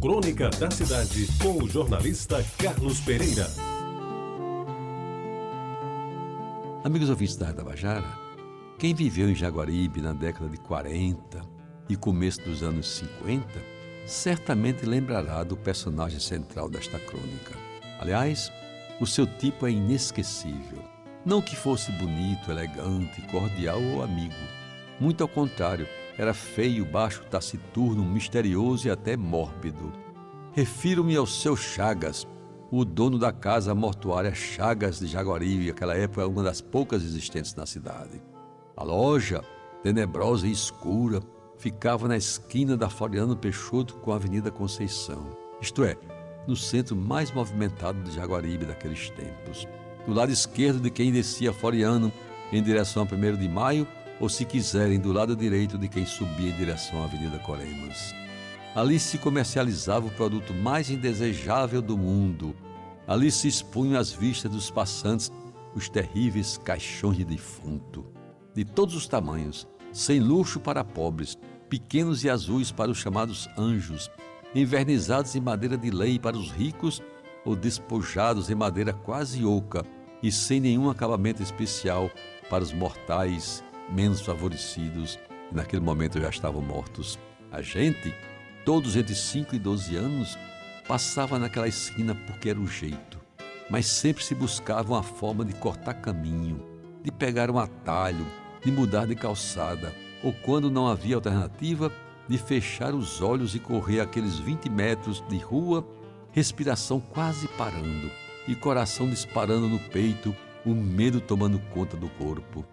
Crônica da Cidade, com o jornalista Carlos Pereira. Amigos ouvintes da Tabajara, quem viveu em Jaguaribe na década de 40 e começo dos anos 50, certamente lembrará do personagem central desta crônica. Aliás, o seu tipo é inesquecível. Não que fosse bonito, elegante, cordial ou amigo. Muito ao contrário, era feio, baixo, taciturno, misterioso e até mórbido. Refiro-me ao seu Chagas, o dono da casa mortuária Chagas de Jaguaribe, aquela época uma das poucas existentes na cidade. A loja, tenebrosa e escura, ficava na esquina da Floriano Peixoto com a Avenida Conceição, isto é, no centro mais movimentado de Jaguaribe daqueles tempos. Do lado esquerdo de quem descia Floriano em direção a 1 de maio ou, se quiserem, do lado direito de quem subia em direção à Avenida Coremas. Ali se comercializava o produto mais indesejável do mundo. Ali se expunham às vistas dos passantes os terríveis caixões de defunto, de todos os tamanhos, sem luxo para pobres, pequenos e azuis para os chamados anjos, envernizados em madeira de lei para os ricos ou despojados em madeira quase oca e sem nenhum acabamento especial para os mortais menos favorecidos, e naquele momento já estavam mortos. A gente, todos entre 5 e 12 anos, passava naquela esquina porque era o jeito, mas sempre se buscava uma forma de cortar caminho, de pegar um atalho, de mudar de calçada, ou quando não havia alternativa, de fechar os olhos e correr aqueles 20 metros de rua, respiração quase parando e coração disparando no peito, o medo tomando conta do corpo.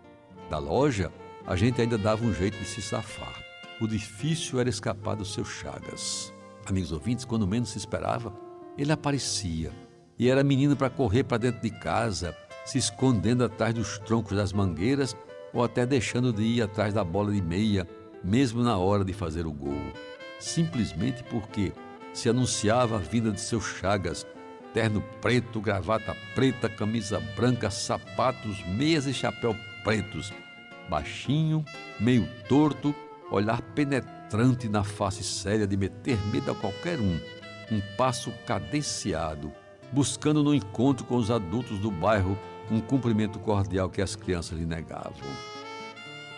Da loja, a gente ainda dava um jeito de se safar. O difícil era escapar dos seus chagas. Amigos ouvintes, quando menos se esperava, ele aparecia e era menino para correr para dentro de casa, se escondendo atrás dos troncos das mangueiras ou até deixando de ir atrás da bola de meia, mesmo na hora de fazer o gol. Simplesmente porque se anunciava a vinda de seus chagas, terno preto, gravata preta, camisa branca, sapatos, meias e chapéu pretos, baixinho, meio torto, olhar penetrante na face séria de meter medo a qualquer um, um passo cadenciado, buscando no encontro com os adultos do bairro um cumprimento cordial que as crianças lhe negavam.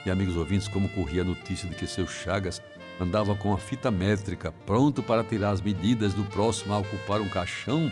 E amigos ouvintes, como corria a notícia de que seu Chagas andava com a fita métrica pronto para tirar as medidas do próximo a ocupar um caixão,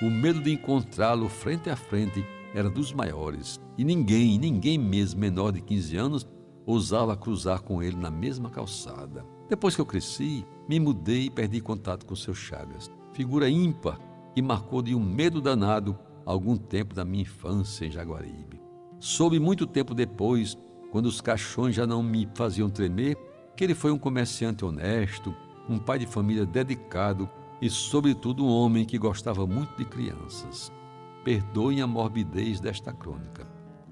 o medo de encontrá-lo frente a frente era dos maiores, e ninguém, ninguém mesmo menor de 15 anos, ousava cruzar com ele na mesma calçada. Depois que eu cresci, me mudei e perdi contato com seu Chagas, figura ímpar que marcou de um medo danado algum tempo da minha infância em Jaguaribe. Soube muito tempo depois, quando os caixões já não me faziam tremer, que ele foi um comerciante honesto, um pai de família dedicado e, sobretudo, um homem que gostava muito de crianças perdoem a morbidez desta crônica,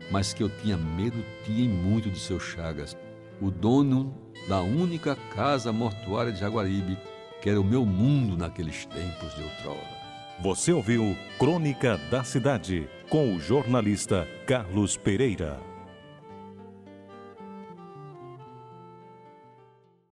mas que eu tinha medo, tinha muito de seu Chagas, o dono da única casa mortuária de Jaguaribe, que era o meu mundo naqueles tempos de outrora. Você ouviu Crônica da Cidade, com o jornalista Carlos Pereira.